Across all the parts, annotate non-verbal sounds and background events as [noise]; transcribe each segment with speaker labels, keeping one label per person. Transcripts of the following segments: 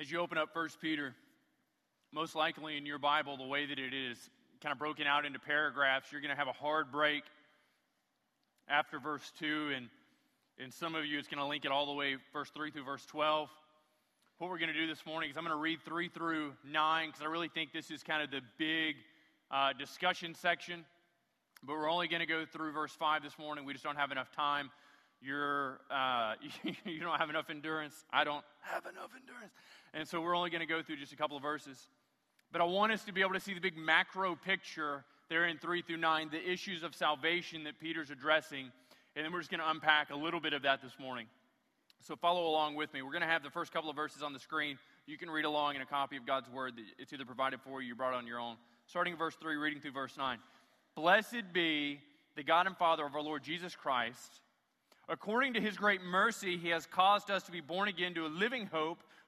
Speaker 1: As you open up 1 Peter, most likely in your Bible, the way that it is kind of broken out into paragraphs, you're going to have a hard break after verse 2, and, and some of you, it's going to link it all the way, verse 3 through verse 12. What we're going to do this morning is I'm going to read 3 through 9 because I really think this is kind of the big uh, discussion section. But we're only going to go through verse 5 this morning. We just don't have enough time. You're, uh, [laughs] you don't have enough endurance. I don't have enough endurance. And so we're only going to go through just a couple of verses. But I want us to be able to see the big macro picture there in 3 through 9, the issues of salvation that Peter's addressing. And then we're just going to unpack a little bit of that this morning. So follow along with me. We're going to have the first couple of verses on the screen. You can read along in a copy of God's Word. It's either provided for you, you brought on your own. Starting verse 3, reading through verse 9. Blessed be the God and Father of our Lord Jesus Christ. According to his great mercy, he has caused us to be born again to a living hope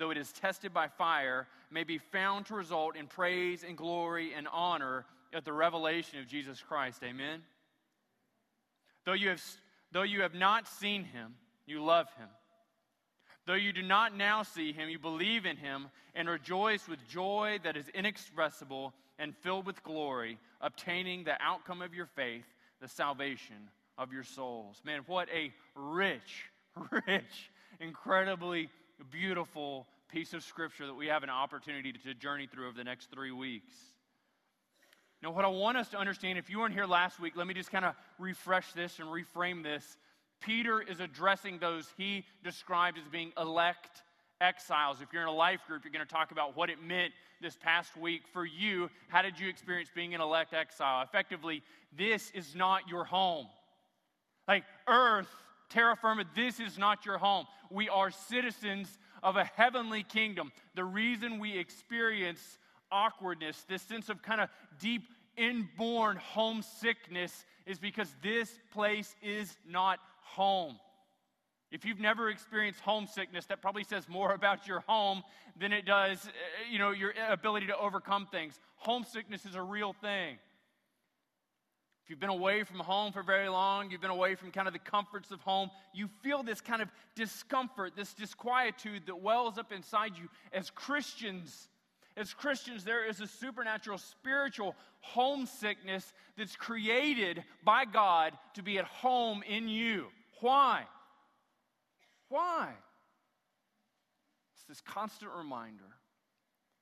Speaker 1: though it is tested by fire, may be found to result in praise and glory and honor at the revelation of Jesus Christ. Amen. Though you have, though you have not seen him, you love him. Though you do not now see him, you believe in him and rejoice with joy that is inexpressible and filled with glory, obtaining the outcome of your faith, the salvation of your souls. Man, what a rich, [laughs] rich, incredibly beautiful piece of scripture that we have an opportunity to journey through over the next three weeks. Now, what I want us to understand, if you weren't here last week, let me just kind of refresh this and reframe this. Peter is addressing those he described as being elect exiles. If you're in a life group, you're going to talk about what it meant this past week for you. How did you experience being an elect exile? Effectively, this is not your home. Like earth, terra firma, this is not your home. We are citizens of a heavenly kingdom. The reason we experience awkwardness, this sense of kind of deep inborn homesickness, is because this place is not home. If you've never experienced homesickness, that probably says more [laughs] about your home than it does, uh, you know, your ability to overcome things. Homesickness is a real thing. You've been away from home for very long, you've been away from kind of the comforts of home, you feel this kind of discomfort, this disquietude that wells up inside you. As Christians, as Christians, there is a supernatural spiritual homesickness that's created by God to be at home in you. Why? Why? It's this constant reminder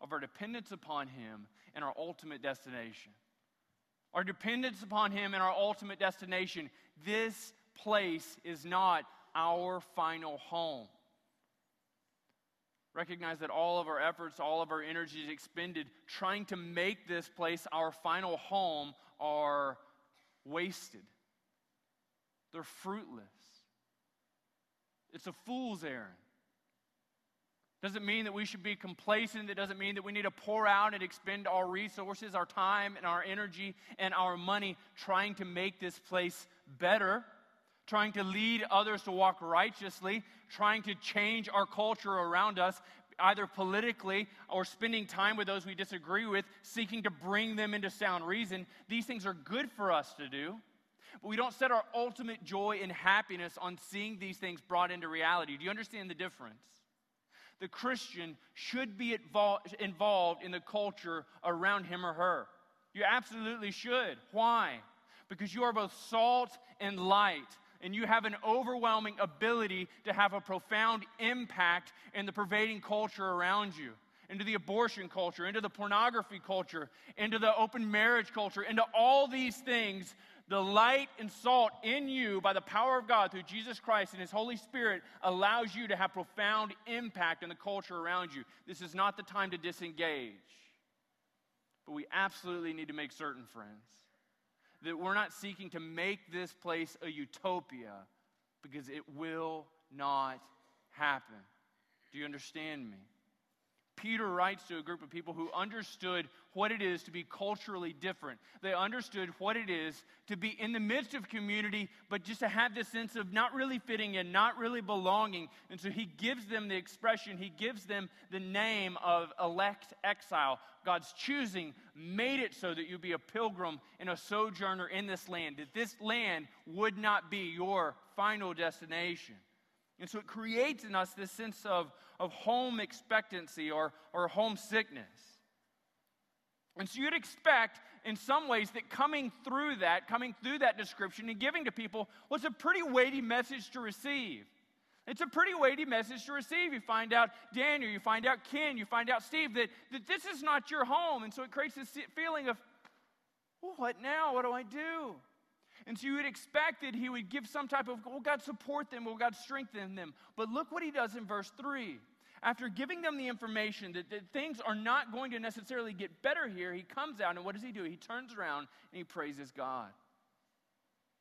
Speaker 1: of our dependence upon Him and our ultimate destination our dependence upon Him and our ultimate destination, this place is not our final home. Recognize that all of our efforts, all of our energies expended trying to make this place our final home are wasted. They're fruitless. It's a fool's errand. Doesn't mean that we should be complacent. It doesn't mean that we need to pour out and expend our resources, our time, and our energy and our money trying to make this place better, trying to lead others to walk righteously, trying to change our culture around us, either politically or spending time with those we disagree with, seeking to bring them into sound reason. These things are good for us to do. But we don't set our ultimate joy and happiness on seeing these things brought into reality. Do you understand the difference? The Christian should be involved in the culture around him or her. You absolutely should. Why? Because you are both salt and light, and you have an overwhelming ability to have a profound impact in the pervading culture around you into the abortion culture, into the pornography culture, into the open marriage culture, into all these things the light and salt in you by the power of God through Jesus Christ and His Holy Spirit allows you to have profound impact in the culture around you. This is not the time to disengage. But we absolutely need to make certain, friends, that we're not seeking to make this place a utopia because it will not happen. Do you understand me? Peter writes to a group of people who understood what it is to be culturally different. They understood what it is to be in the midst of community, but just to have this sense of not really fitting in, not really belonging. And so he gives them the expression, he gives them the name of elect exile. God's choosing made it so that you be a pilgrim and a sojourner in this land, that this land would not be your final destination. And so it creates in us this sense of, of home expectancy or, or homesickness. And so you'd expect, in some ways, that coming through that, coming through that description and giving to people was a pretty weighty message to receive. It's a pretty weighty message to receive. You find out Daniel, you find out Ken, you find out Steve that, that this is not your home. And so it creates this feeling of, well, what now? What do I do? And so you would expect that he would give some type of, will God support them? Will God strengthen them? But look what he does in verse 3. After giving them the information that, that things are not going to necessarily get better here, he comes out and what does he do? He turns around and he praises God.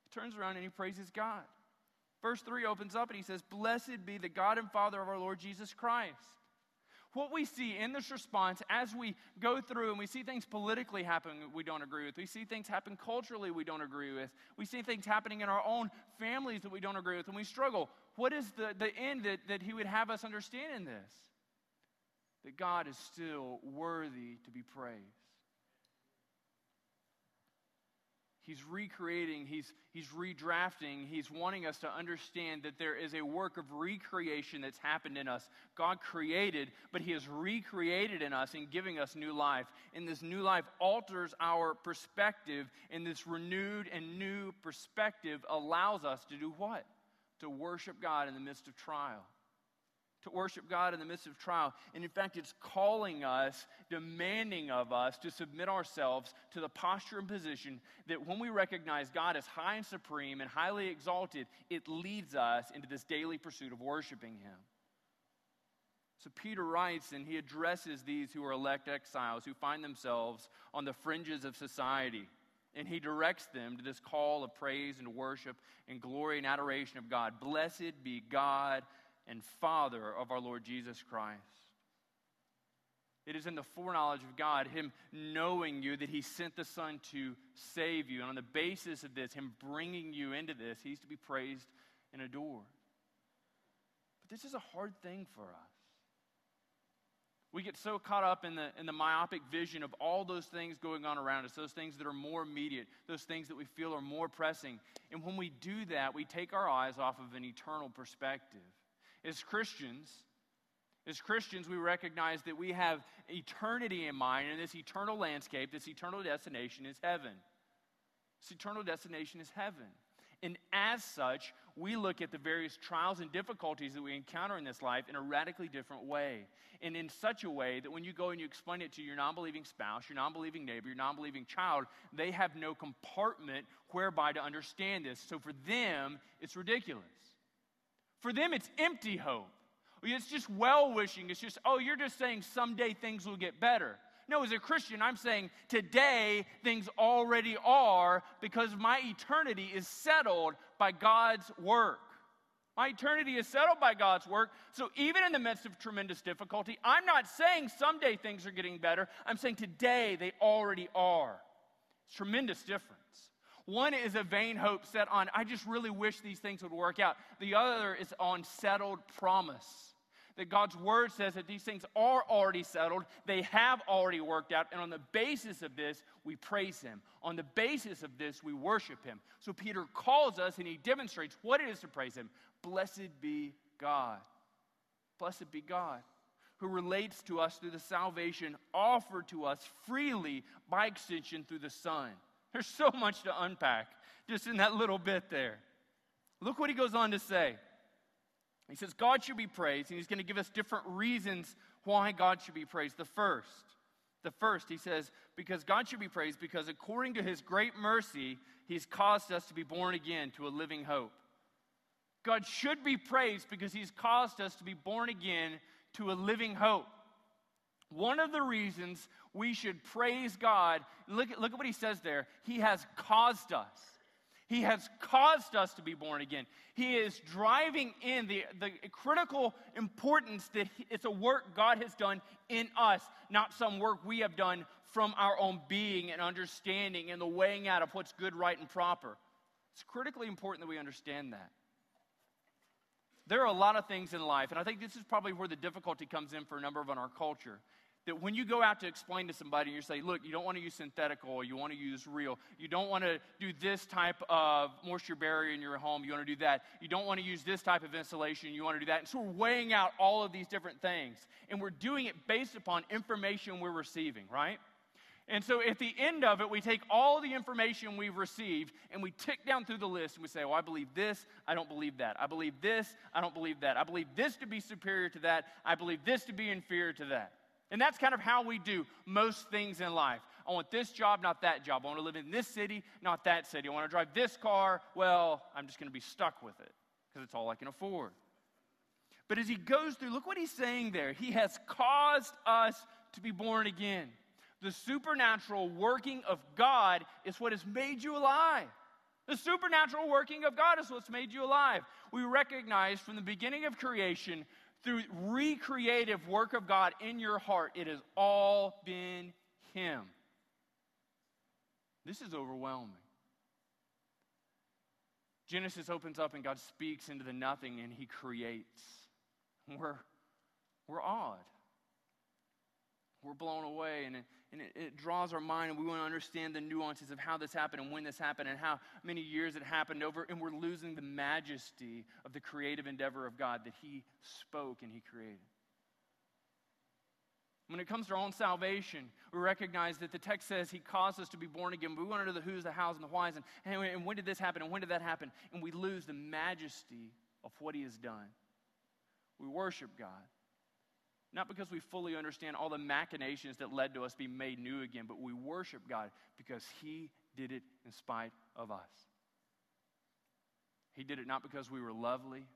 Speaker 1: He turns around and he praises God. Verse 3 opens up and he says, Blessed be the God and Father of our Lord Jesus Christ what we see in this response as we go through and we see things politically happen we don't agree with, we see things happen culturally we don't agree with, we see things happening in our own families that we don't agree with, and we struggle. What is the, the end that, that He would have us understand in this? That God is still worthy to be praised. He's recreating, he's, he's redrafting, he's wanting us to understand that there is a work of recreation that's happened in us. God created, but he has recreated in us and giving us new life. And this new life alters our perspective, and this renewed and new perspective allows us to do what? To worship God in the midst of trial to worship God in the midst of trial. And in fact, it's calling us, demanding of us to submit ourselves to the posture and position that when we recognize God as high and supreme and highly exalted, it leads us into this daily pursuit of worshiping Him. So Peter writes and he addresses these who are elect exiles who find themselves on the fringes of society. And he directs them to this call of praise and worship and glory and adoration of God. Blessed be God and Father of our Lord Jesus Christ. It is in the foreknowledge of God, Him knowing you, that He sent the Son to save you. And on the basis of this, Him bringing you into this, He's to be praised and adored. But this is a hard thing for us. We get so caught up in the, in the myopic vision of all those things going on around us, those things that are more immediate, those things that we feel are more pressing. And when we do that, we take our eyes off of an eternal perspective. As Christians, as Christians, we recognize that we have eternity in mind, and this eternal landscape, this eternal destination is heaven. This eternal destination is heaven. And as such, we look at the various trials and difficulties that we encounter in this life in a radically different way. And in such a way that when you go and you explain it to your non believing spouse, your non believing neighbor, your non believing child, they have no compartment whereby to understand this. So for them, it's ridiculous. For them, it's empty hope. It's just well wishing. It's just, oh, you're just saying someday things will get better. No, as a Christian, I'm saying today things already are because my eternity is settled by God's work. My eternity is settled by God's work. So even in the midst of tremendous difficulty, I'm not saying someday things are getting better. I'm saying today they already are. It's tremendous difference. One is a vain hope set on, I just really wish these things would work out. The other is on settled promise. That God's word says that these things are already settled, they have already worked out, and on the basis of this, we praise Him. On the basis of this, we worship Him. So Peter calls us and he demonstrates what it is to praise Him. Blessed be God. Blessed be God who relates to us through the salvation offered to us freely by extension through the Son. There's so much to unpack just in that little bit there. Look what he goes on to say. He says, God should be praised, and he's going to give us different reasons why God should be praised. The first, the first, he says, because God should be praised because according to his great mercy, he's caused us to be born again to a living hope. God should be praised because he's caused us to be born again to a living hope. One of the reasons we should praise God, look, look at what he says there. He has caused us. He has caused us to be born again. He is driving in the, the critical importance that it's a work God has done in us, not some work we have done from our own being and understanding and the weighing out of what's good, right, and proper. It's critically important that we understand that. There are a lot of things in life, and I think this is probably where the difficulty comes in for a number of in our culture that when you go out to explain to somebody and you say, look, you don't want to use synthetic oil, you want to use real, you don't want to do this type of moisture barrier in your home, you want to do that, you don't want to use this type of insulation, you want to do that. And so we're weighing out all of these different things. And we're doing it based upon information we're receiving, right? And so at the end of it, we take all the information we've received and we tick down through the list and we say, Oh, I believe this, I don't believe that. I believe this, I don't believe that. I believe this to be superior to that, I believe this to be inferior to that. And that's kind of how we do most things in life. I want this job, not that job. I want to live in this city, not that city. I want to drive this car. Well, I'm just going to be stuck with it because it's all I can afford. But as he goes through, look what he's saying there. He has caused us to be born again. The supernatural working of God is what has made you alive. The supernatural working of God is what's made you alive. We recognize from the beginning of creation through recreative work of God in your heart, it has all been Him. This is overwhelming. Genesis opens up and God speaks into the nothing and He creates. We're, we're awed. We're blown away. And and it, it, draws our mind, and we want to understand the nuances of how this happened and when this happened and how many years it happened over, and we're losing the majesty of the creative endeavor of God that He spoke and He created. When it comes to our own salvation, we recognize that the text says He caused us to be born again. But we want to know the who's, the hows, and the whys, and, and when did this happen, and when did that happen? And we lose the majesty of what He has done. We worship God. Not because we fully understand all the machinations that led to us being made new again, but we worship God because He did it in spite of us. He did it not because we were lovely.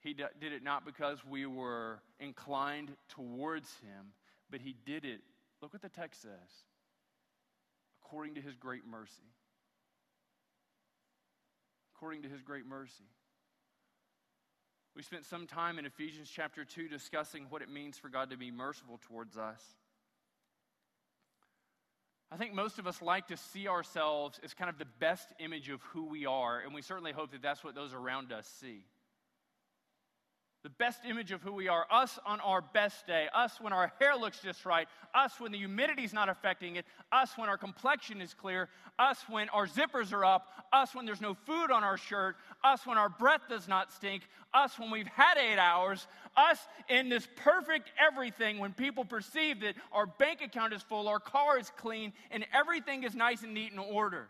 Speaker 1: He did it not because we were inclined towards Him, but He did it, look what the text says, according to His great mercy. According to His great mercy. We spent some time in Ephesians chapter 2 discussing what it means for God to be merciful towards us. I think most of us like to see ourselves as kind of the best image of who we are, and we certainly hope that that's what those around us see the best image of who we are, us on our best day, us when our hair looks just right, us when the humidity's not affecting it, us when our complexion is clear, us when our zippers are up, us when there's no food on our shirt, us when our breath does not stink, us when we've had eight hours, us in this perfect everything when people perceive that our bank account is full, our car is clean, and everything is nice and neat and order.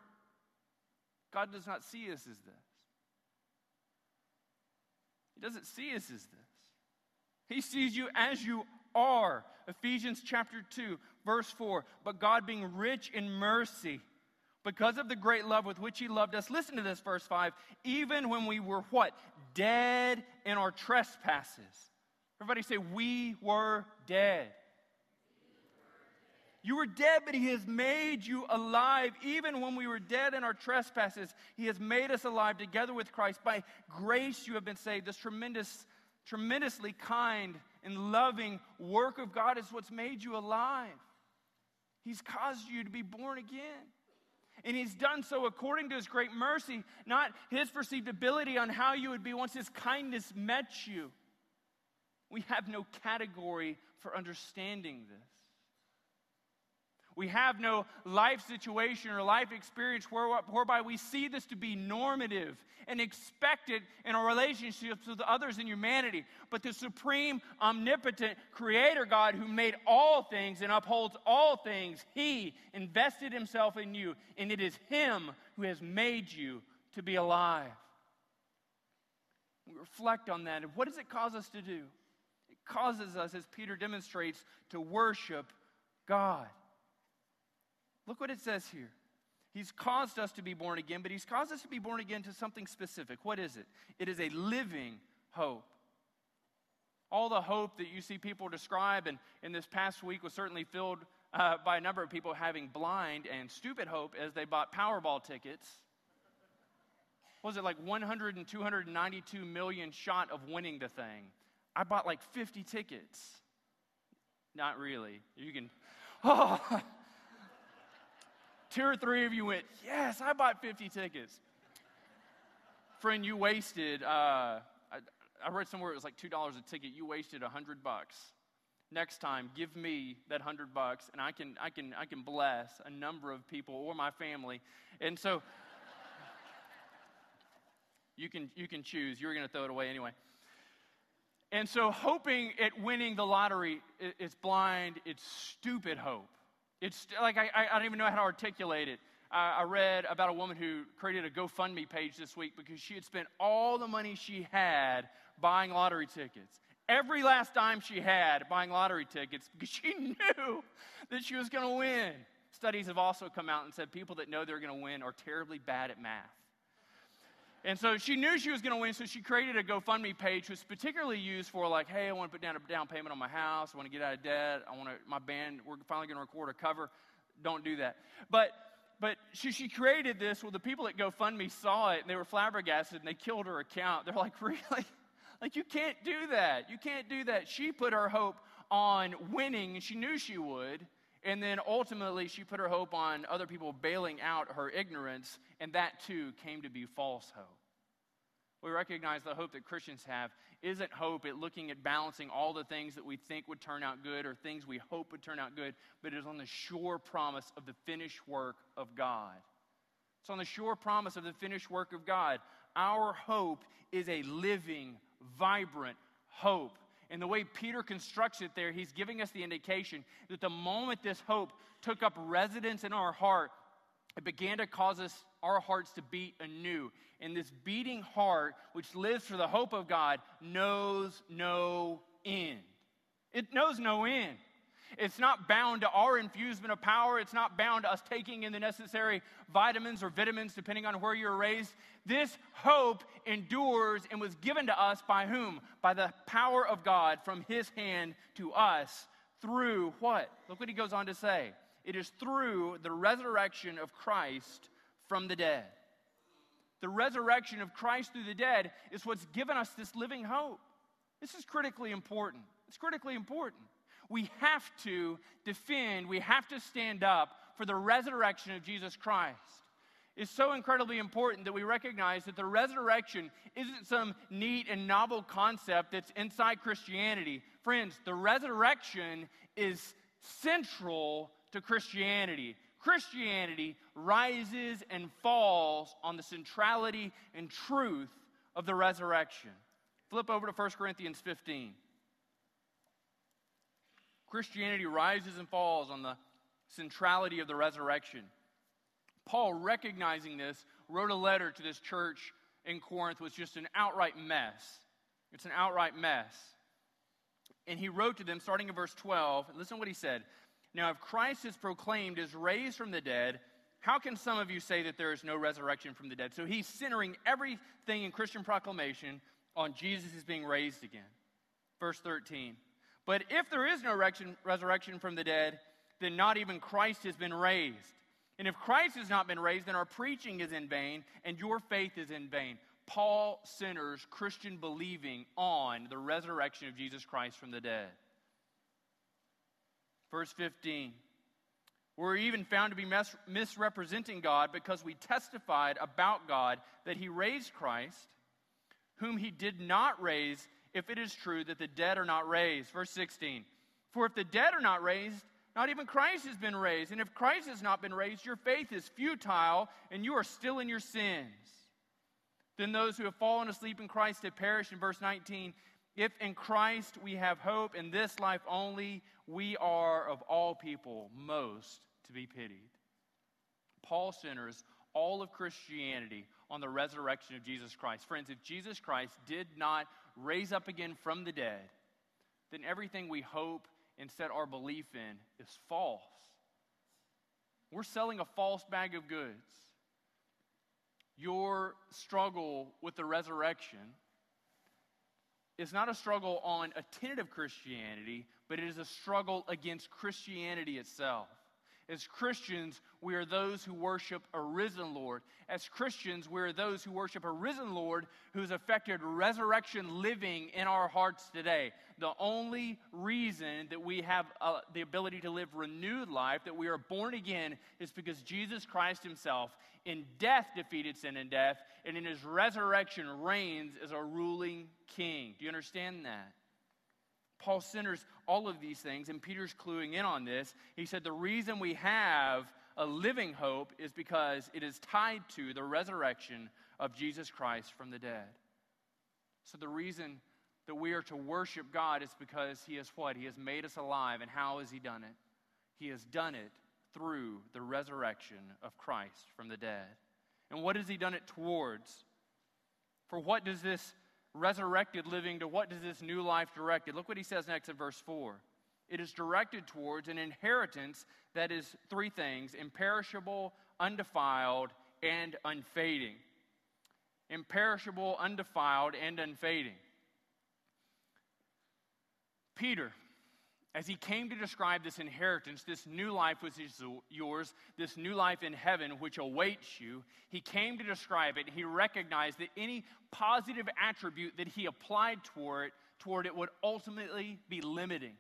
Speaker 1: God does not see us as this doesn't see us as this. He sees you as you are. Ephesians chapter 2, verse 4. But God, being rich in mercy, because of the great love with which He loved us, listen to this, verse 5. Even when we were what? Dead in our trespasses. Everybody say, We were dead. You were dead, but He has made you alive. Even when we were dead in our trespasses, He has made us alive together with Christ. By grace, you have been saved. This tremendous, tremendously kind and loving work of God is what's made you alive. He's caused you to be born again. And He's done so according to His great mercy, not His perceived ability on how you would be once His kindness met you. We have no category for understanding this. We have no life situation or life experience whereby we see this to be normative and expected in our relationships with others in humanity. But the supreme, omnipotent Creator God who made all things and upholds all things, He invested Himself in you, and it is Him who has made you to be alive. We reflect on that. And what does it cause us to do? It causes us, as Peter demonstrates, to worship God. Look what it says here. He's caused us to be born again, but He's caused us to be born again to something specific. What is it? It is a living hope. All the hope that you see people describe, and in this past week was certainly filled uh, by a number of people having blind and stupid hope as they bought Powerball tickets. Was it like 100 and 292 million shot of winning the thing? I bought like 50 tickets. Not really. You can, [laughs] oh, two or three of you went, yes, I bought 50 tickets. Friend, you wasted, uh, I, I read somewhere it was like $2 a ticket. You wasted 100 bucks. Next time give me that hundred bucks and i can i can i can bless a number of people or my family. And so you can you can choose. You're going to throw it away anyway. And so hoping at winning the lottery is blind it's stupid hope it's like I, I don't even know how to articulate it I read about a woman who created a GoFundMe page this week because she had spent all the money she had buying lottery tickets every last dime she had buying lottery tickets because she [laughs] knew that she was going to win. Studies have also come out and said people that know they're going to win are terribly bad at math. And so she knew she was going to win, so she created a GoFundMe page, which was particularly used for like, hey, I want to put down a down payment on my house. I want to get out of debt. I want to, my band, we're finally going to record a cover. Don't do that. But but she, she created this. Well, the people at GoFundMe saw it and they were flabbergasted and they killed her account. They're like, [laughs] really? Like, you can't do that. You can't do that. She put her hope on winning, and she knew she would. And then ultimately, she put her hope on other people bailing out her ignorance, and that too came to be false hope. We recognize the hope that Christians have isn't hope at looking at balancing all the things that we think would turn out good or things we hope would turn out good, but it is on the sure promise of the finished work of God. It's on the sure promise of the finished work of God. Our hope is a living vibrant hope. And the way Peter constructs it there, he's giving us the indication that the moment this hope took up residence in our heart, it began to cause us our hearts to beat anew. And this beating heart, which lives for the hope of God, knows no end. It knows no end. It's not bound to our infusement of power. It's not bound to us taking in the necessary vitamins or vitamins, depending on where you're raised. This hope endures and was given to us by whom? By the power of God from his hand to us through what? Look what he goes on to say. It is through the resurrection of Christ from the dead. The resurrection of Christ through the dead is what's given us this living hope. This is critically important. It's critically important we have to defend, we have to stand up for the resurrection of Jesus Christ. It's so incredibly important that we recognize that the resurrection isn't some neat and novel concept that's inside Christianity. Friends, the resurrection is central to Christianity. Christianity rises and falls on the centrality and truth of the resurrection. Flip over to 1 Corinthians 15. Christianity rises and falls on the centrality of the resurrection. Paul, recognizing this, wrote a letter to this church in Corinth was just an outright mess. It's an outright mess. And he wrote to them, starting in verse 12, listen to what he said. Now, if Christ is proclaimed as raised from the dead, how can some of you say that there is no resurrection from the dead? So he's centering everything in Christian proclamation on Jesus is being raised again. Verse 13. But if there is no resurrection from the dead, then not even Christ has been raised. And if Christ has not been raised, then our preaching is in vain and your faith is in vain. Paul centers Christian believing on the resurrection of Jesus Christ from the dead. Verse 15. We're even found to be mis- misrepresenting God because we testified about God that He raised Christ, whom He did not raise if it is true that the dead are not raised. Verse 16 For if the dead are not raised, not even Christ has been raised. And if Christ has not been raised, your faith is futile and you are still in your sins. Then those who have fallen asleep in Christ have perished. In verse 19, if in Christ we have hope in this life only, we are of all people most to be pitied. Paul centers all of Christianity on the resurrection of Jesus Christ. Friends, if Jesus Christ did not raise up again from the dead, then everything we hope and set our belief in is false. We're selling a false bag of goods. Your struggle with the resurrection is not a struggle on a tentative Christianity, but it is a struggle against Christianity itself. As Christians, we are those who worship a risen Lord. As Christians, we are those who worship a risen Lord who's affected resurrection living in our hearts today. The only reason that we have uh, the ability to live renewed life, that we are born again, is because Jesus Christ Himself in death defeated sin and death, and in His resurrection reigns as a ruling king. Do you understand that? Paul centers all of these things, and Peter's cluing in on this. He said, The reason we have a living hope is because it is tied to the resurrection of Jesus Christ from the dead. So, the reason that we are to worship God is because He has what? He has made us alive. And how has He done it? He has done it through the resurrection of Christ from the dead. And what has He done it towards? For what does this resurrected living to what does this new life directed? Look what he says next in verse 4. It is directed towards an inheritance that is three things imperishable, undefiled, and unfading. Imperishable, undefiled, and unfading. Peter as he came to describe this inheritance, this new life which is yours, this new life in heaven which awaits you, he came to describe it. He recognized that any positive attribute that he applied toward it, toward it would ultimately be limiting.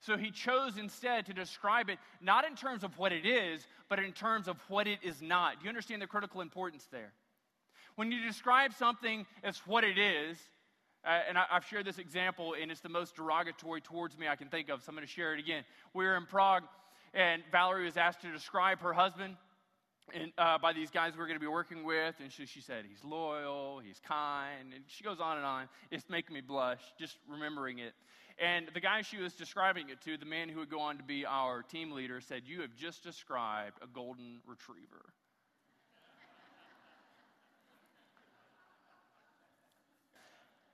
Speaker 1: So he chose instead to describe it not in terms of what it is, but in terms of what it is not. Do you understand the critical importance there? When you describe something as what it is, uh, and I, have shared this example, and it's the most derogatory towards me I can think of, so I'm going to share it again. We were in Prague, and Valerie was asked to describe her husband and, uh, by these guys we're going to be working with. And she, she said, He's loyal, he's kind. And she goes on and on. It's making me blush just remembering it. And the guy she was describing it to, the man who would go on to be our team leader, said, You have just described a golden retriever.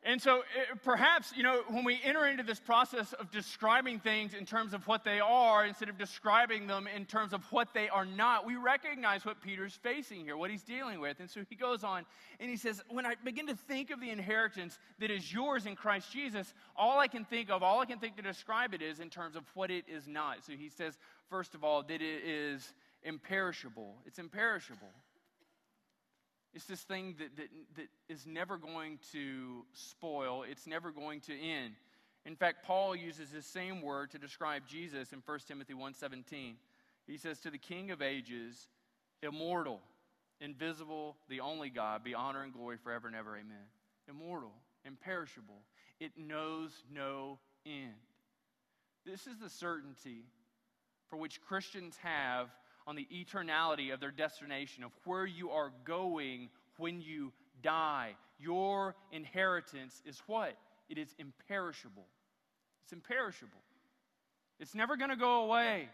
Speaker 1: And so it, perhaps, you know, when we enter into this process of describing things in terms of what they are instead of describing them in terms of what they are not, we recognize what Peter's facing here, what he's dealing with. And so he goes on and he says, When I begin to think of the inheritance that is yours in Christ Jesus, all I can think of, all I can think to describe it is in terms of what it is not. So he says, first of all, that it is imperishable. It's imperishable. It's this thing that, that, that is never going to spoil, it's never going to end. In fact, Paul uses this same word to describe Jesus in 1 Timothy 1:17. He says, To the King of ages, immortal, invisible, the only God, be honor and glory forever and ever. Amen. Immortal, imperishable. It knows no end. This is the certainty for which Christians have on the eternality of their destination, of where you are going when you die. Your inheritance is what? It is imperishable. It's imperishable. It's never going to go away.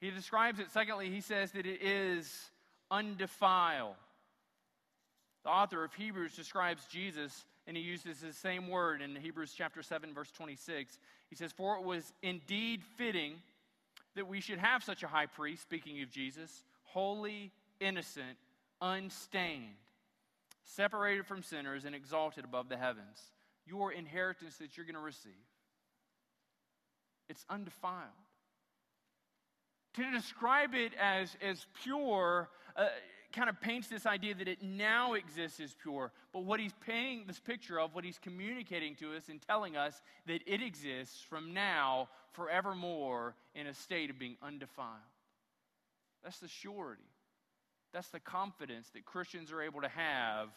Speaker 1: He describes it, secondly, he says that it is undefiled. The author of Hebrews describes Jesus, and he uses the same word in Hebrews chapter 7, verse 26. He says, For it was indeed fitting that we should have such a high priest, speaking of Jesus, holy, innocent, unstained, separated from sinners, and exalted above the heavens. Your inheritance that you're going to receive. It's undefiled. To describe it as, as pure, uh, kind of paints this idea that it now exists as pure. But what he's painting this picture of, what he's communicating to us and telling us, that it exists from now forevermore in a state of being undefiled. That's the surety. That's the confidence that Christians are able to have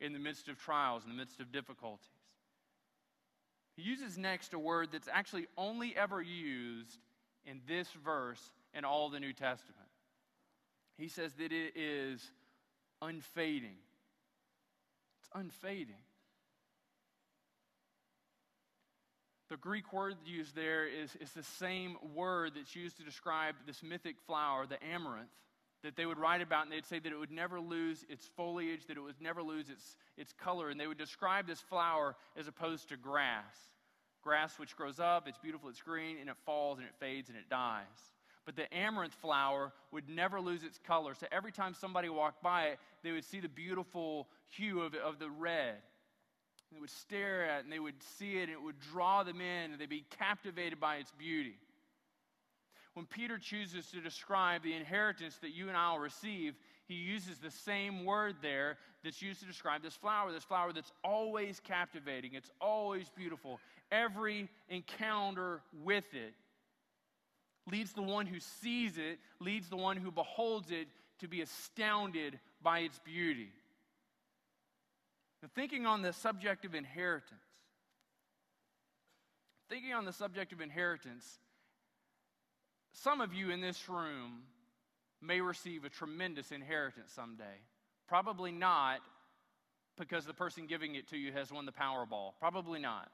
Speaker 1: in the midst of trials, in the midst of difficulties. He uses next a word that's actually only ever used in this verse in all the New Testament. He says that it is unfading. It's unfading. The Greek word used there is, is the same word that's used to describe this mythic flower, the amaranth, that they would write about, and they'd say that it would never lose its foliage, that it would never lose its, its color, and they would describe this flower as opposed to grass. Grass which grows up, it's beautiful, it's green, and it falls, and it fades, and it dies but the amaranth flower would never lose its color. So every time somebody walked by it, they would see the beautiful hue of, of the red. They would stare at it and they would see it and it would draw them in and they'd be captivated by its beauty. When Peter chooses to describe the inheritance that you and I will receive, he uses the same word there that's used to describe this flower, this flower that's always captivating, it's always beautiful. Every encounter with it leads the one who sees it, leads the one who beholds it to be astounded by its beauty. Now, thinking on the subject of inheritance, thinking on the subject of inheritance, some of you in this room may receive a tremendous inheritance someday. Probably not because the person giving it to you has won the Powerball. Probably not.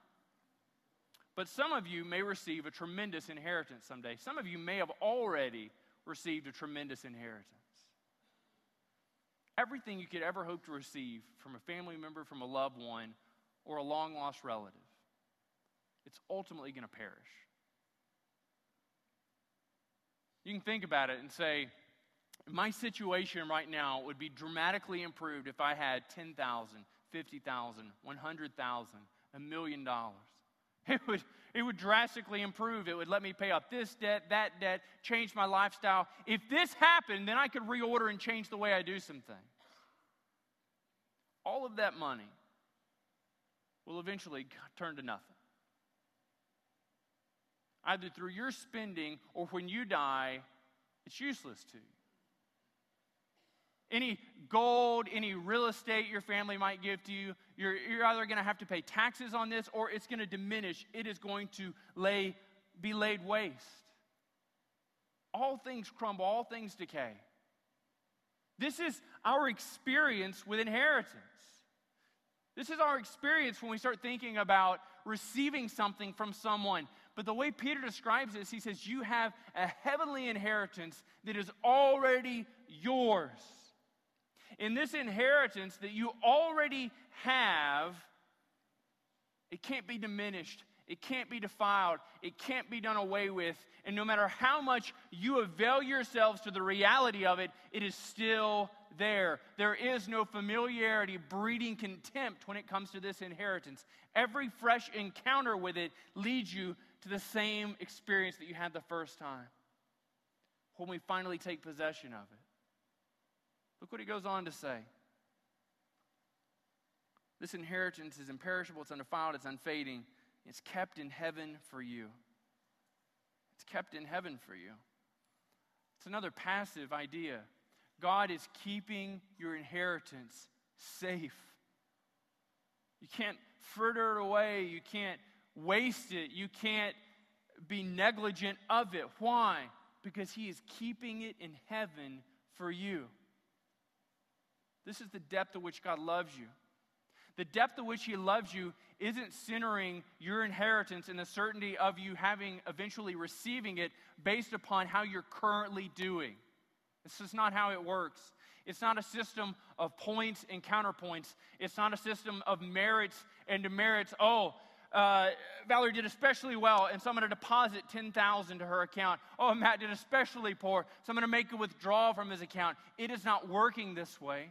Speaker 1: But some of you may receive a tremendous inheritance someday. Some of you may have already received a tremendous inheritance. Everything you could ever hope to receive from a family member, from a loved one, or a long lost relative, it's ultimately going to perish. You can think about it and say, my situation right now would be dramatically improved if I had 10,000, 50,000, 100,000, a million dollars. [laughs] It would, it would drastically improve. It would let me pay off this debt, that debt, change my lifestyle. If this happened, then I could reorder and change the way I do some things. All of that money will eventually turn to nothing. Either through your spending or when you die, it's useless to you. Any gold, any real estate your family might give to you, you're, you're either going to have to pay taxes on this or it's going to diminish. It is going to lay, be laid waste. All things crumble, all things decay. This is our experience with inheritance. This is our experience when we start thinking about receiving something from someone. But the way Peter describes this, he says, You have a heavenly inheritance that is already yours in this inheritance that you already have, it can't be diminished. It can't be defiled. It can't be done away with. And no matter how much you avail yourselves to the reality of it, it is still there. There is no familiarity breeding contempt when it comes to this inheritance. Every fresh encounter with it leads you to the same experience that you had the first time when we finally take possession of it. Look what he goes on to say. This inheritance is imperishable, it's undefiled, it's unfading. It's kept in heaven for you. It's kept in heaven for you. It's another passive idea. God is keeping your inheritance safe. You can't fritter it away. You can't waste it. You can't be negligent of it. Why? Because He is keeping it in heaven for you. This is the depth to which God loves you. The depth to which He loves you isn't centering your inheritance in the certainty of you having eventually receiving it based upon how you're currently doing. This is not how it works. It's not a system of points and counterpoints. It's not a system of merits and demerits. Oh, uh, Valerie did especially well, and so I'm going to deposit 10000 to her account. Oh, Matt did especially poor, so I'm going to make a withdrawal from his account. It is not working this way.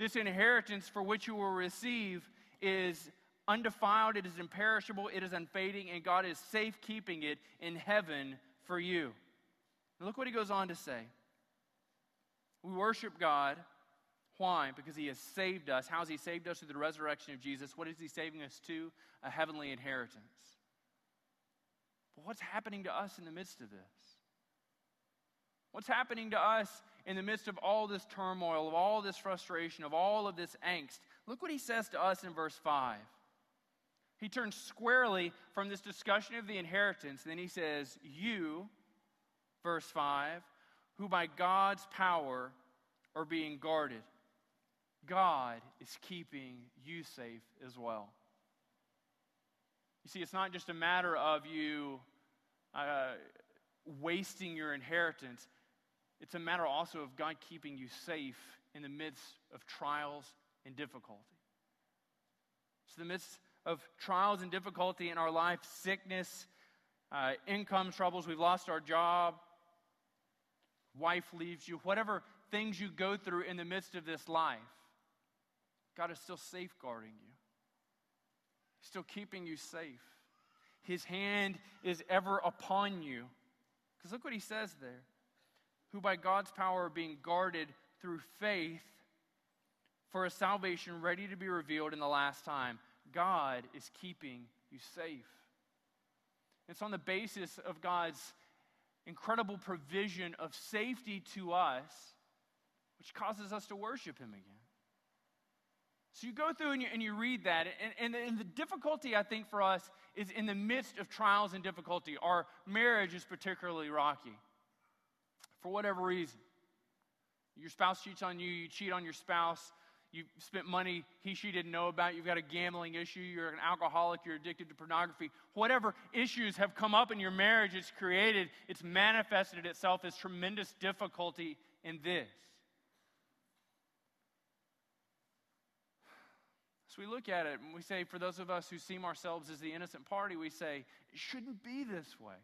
Speaker 1: This inheritance for which you will receive is undefiled, it is imperishable, it is unfading, and God is safekeeping it in heaven for you. And look what he goes on to say. We worship God. Why? Because he has saved us. How has he saved us? Through the resurrection of Jesus. What is he saving us to? A heavenly inheritance. But what's happening to us in the midst of this? What's happening to us in the midst of all this turmoil, of all this frustration, of all of this angst? Look what he says to us in verse 5. He turns squarely from this discussion of the inheritance, and then he says, You, verse 5, who by God's power are being guarded. God is keeping you safe as well. You see, it's not just a matter of you uh, wasting your inheritance, it's a matter also of God keeping you safe in the midst of trials and difficulty. It's the midst of trials and difficulty in our life, sickness, uh, income troubles, we've lost our job, wife leaves you, whatever things you go through in the midst of this life, God is still safeguarding you. He's still keeping you safe. His hand is ever upon you. Because look what he says there. Who by God's power are being guarded through faith for a salvation ready to be revealed in the last time. God is keeping you safe. It's on the basis of God's incredible provision of safety to us, which causes us to worship Him again. So you go through and you, and you read that, and, and, and the difficulty, I think, for us is in the midst of trials and difficulty. Our marriage is particularly rocky for whatever reason. Your spouse cheats on you, you cheat on your spouse, you spent money he, she didn't know about, you've got a gambling issue, you're an alcoholic, you're addicted to pornography. Whatever issues have come up in your marriage, it's created, it's manifested itself as tremendous difficulty in this. So we look at it and we say, for those of us who seem ourselves as the innocent party, we say, it shouldn't be this way.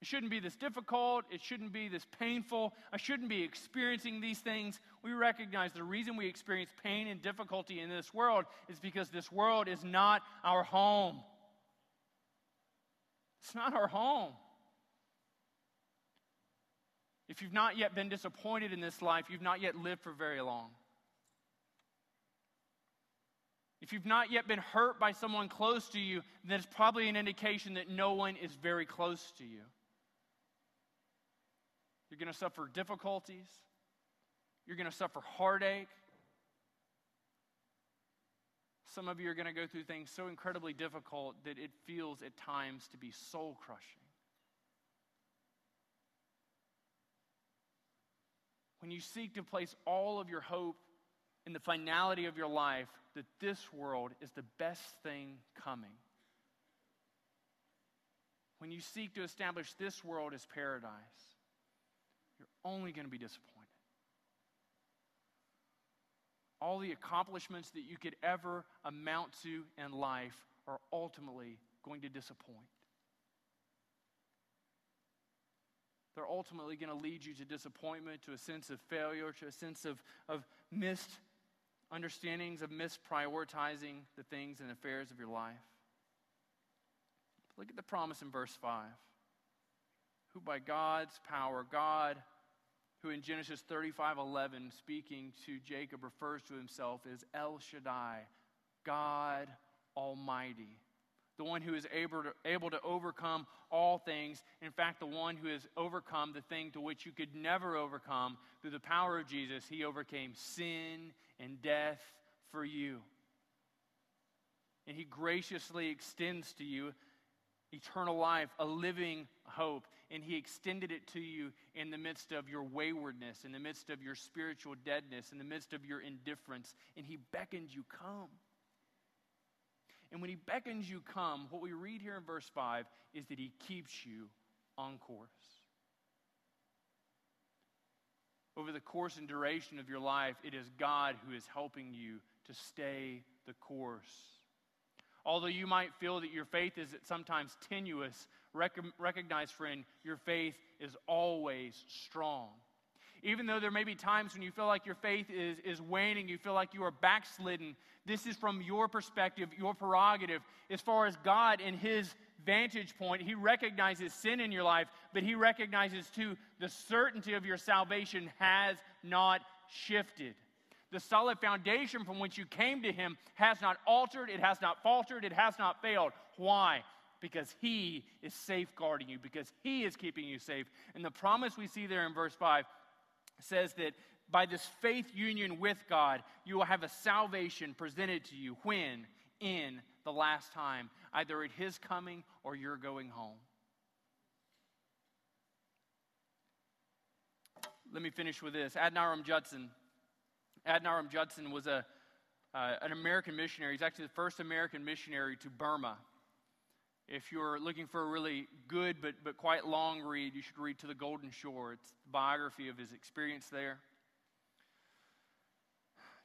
Speaker 1: It shouldn't be this difficult. It shouldn't be this painful. I shouldn't be experiencing these things. We recognize the reason we experience pain and difficulty in this world is because this world is not our home. It's not our home. If you've not yet been disappointed in this life, you've not yet lived for very long. If you've not yet been hurt by someone close to you, then it's probably an indication that no one is very close to you. You're going to suffer difficulties. You're going to suffer heartache. Some of you are going to go through things so incredibly difficult that it feels at times to be soul crushing. When you seek to place all of your hope in the finality of your life, that this world is the best thing coming. When you seek to establish this world as paradise, only going to be disappointed. All the accomplishments that you could ever amount to in life are ultimately going to disappoint. They're ultimately going to lead you to disappointment, to a sense of failure, to a sense of, of missed understandings, of misprioritizing the things and affairs of your life. Look at the promise in verse 5 who by God's power, God, who in Genesis 35 11, speaking to Jacob, refers to himself as El Shaddai, God Almighty. The one who is able to, able to overcome all things. In fact, the one who has overcome the thing to which you could never overcome through the power of Jesus. He overcame sin and death for you. And he graciously extends to you eternal life, a living hope and He extended it to you in the midst of your waywardness, in the midst of your spiritual deadness, in the midst of your indifference, and He beckoned you, come. And when He beckons you, come, what we read here in verse 5 is that He keeps you on course. Over the course and duration of your life, it is God who is helping you to stay the course. Although you might feel that your faith is at sometimes tenuous, rec- recognize, friend, your faith is always strong. Even though there may be times when you feel like your faith is, is waning, you feel like you are backslidden, this is from your perspective, your prerogative. As far as God and His vantage point, He recognizes sin in your life, but He recognizes too the certainty of your salvation has not shifted. The solid foundation from which you came to Him has not altered, it has not faltered, it has not failed. Why? Because He is safeguarding you, because He is keeping you safe. And the promise we see there in verse 5 says that by this faith union with God, you will have a salvation presented to you when? In the last time, either at His coming or you're going home. Let me finish with this. Adoniram Judson. Adoniram Judson was a, uh, an American missionary. He's actually the first American missionary to Burma. If you're looking for a really good but, but quite long read, you should read To the Golden Shore. It's the biography of his experience there.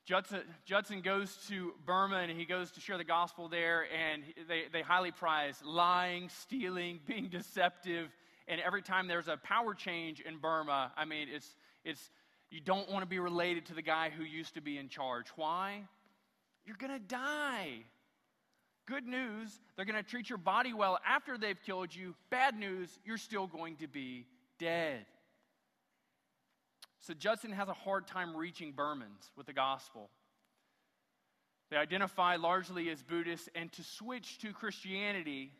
Speaker 1: Judson, Judson goes to Burma and he goes to share the gospel there, and they, they highly prize lying, stealing, [laughs] being deceptive. And every time there's a power change in Burma, I mean, it's, it's, you don't want to be related to the guy who used to be in charge. Why? You're going to die. Good news, they're going to treat your body well after they've killed you. Bad news, you're still going to be dead. So Judson has a hard time reaching Burmans with the gospel. They identify largely as Buddhists, and to switch to Christianity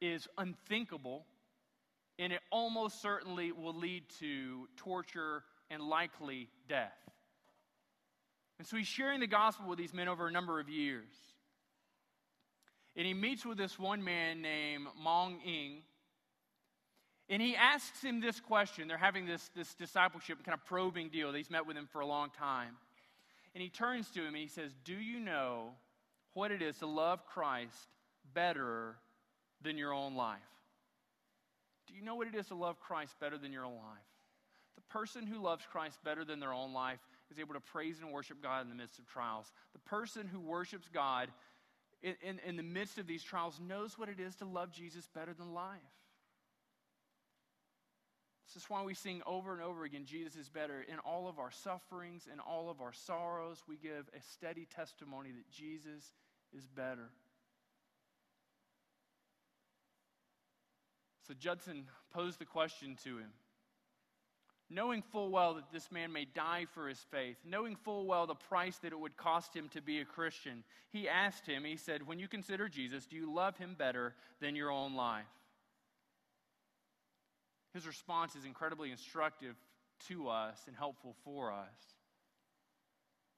Speaker 1: is unthinkable, and it almost certainly will lead to torture and likely death. And so he's sharing the gospel with these men over a number of years. And he meets with this one man named Mong Ing. And he asks him this question. They're having this, this discipleship kind of probing deal. He's met with him for a long time. And he turns to him and he says, Do you know what it is to love Christ better than your own life? Do you know what it is to love Christ better than your own life? The person who loves Christ better than their own life is able to praise and worship God in the midst of trials. The person who worships God in, in, the midst of these trials knows what it is to love Jesus better than life. This is why we sing over and over again Jesus is better. In all of our sufferings, in all of our sorrows, we give a steady testimony that Jesus is better. So Judson posed the question to him knowing full well that this man may die for his faith, knowing full well the price that it would cost him to be a Christian, he asked him, he said, When you consider Jesus, do you love him better than your own life? His response is incredibly instructive to us and helpful for us.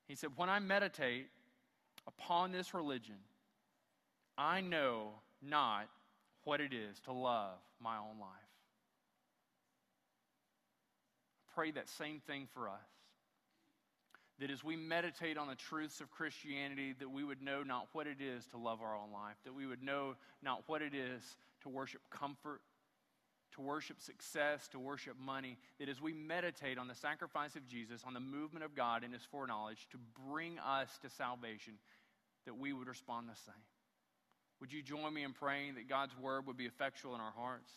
Speaker 1: He said, When I meditate upon this religion, I know not what it is to love my own life pray that same thing for us. That as we meditate on the truths of Christianity, that we would know not what it is to love our own life, that we would know not what it is to worship comfort, to worship success, to worship money, that as we meditate on the sacrifice of Jesus, on the movement of God in his foreknowledge to bring us to salvation, that we would respond the same. Would you join me in praying that God's word would be effectual in our hearts?